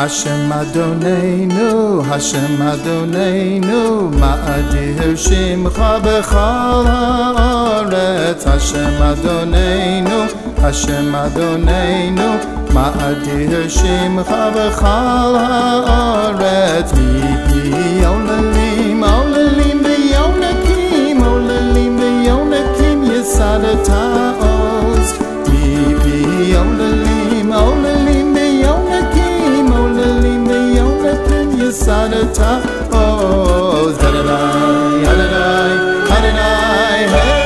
Hashem Adonenu, Hashem Adonenu, Ma'adir Shimcha B'chal Haaretz. Hashem Adonenu, Hashem Adonenu, Ma'adir Shimcha B'chal Haaretz. Mi Olalim, Olalim Yisad Ta'oz. Da-da-dai, da-da-dai, da-da-dai, hey.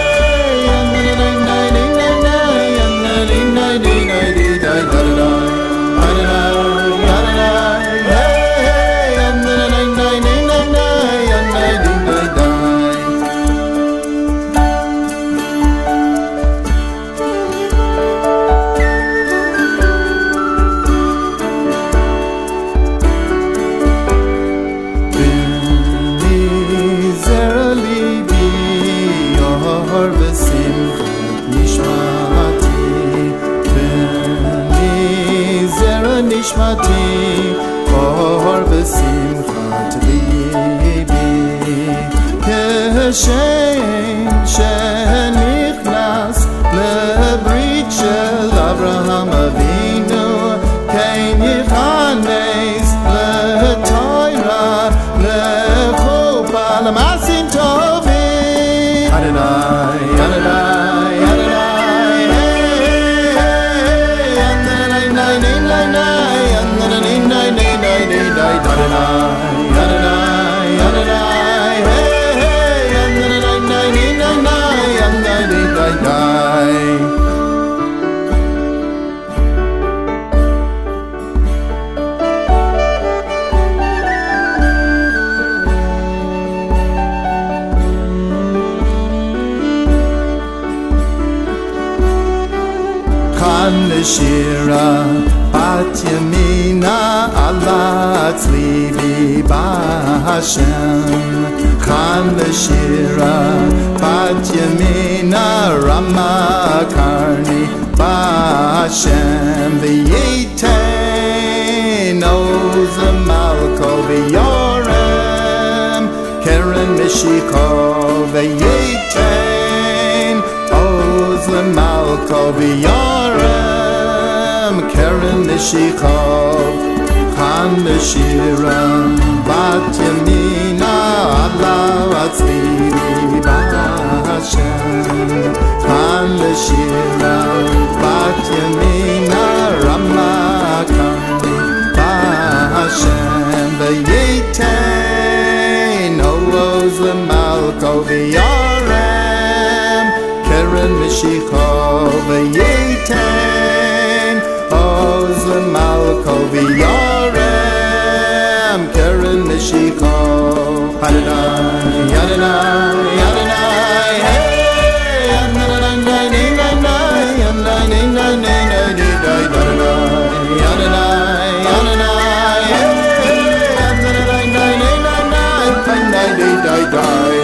נשמתי אור בשמחת ליבי כשם שנכנס לברית של אברהם אבינו כן יכנס לתוירה לחופה למעשים טובים אדוני אדוני Shira Bat Yamina Allah Tzlibi B'Hashem Chan Shira Bat Yamina Rama Karni Ba B'Hashem V'Yitein Oz Malko V'Yorem Keren Mishiko V'Yitein Oz Malko V'Yorem Keren Nishikov Khan Meshiram Bat Yamina Allah Atzlibi B'Hashem Khan Meshiram Bat Yamina Rama Karni B'Hashem V'Yitein Adonai,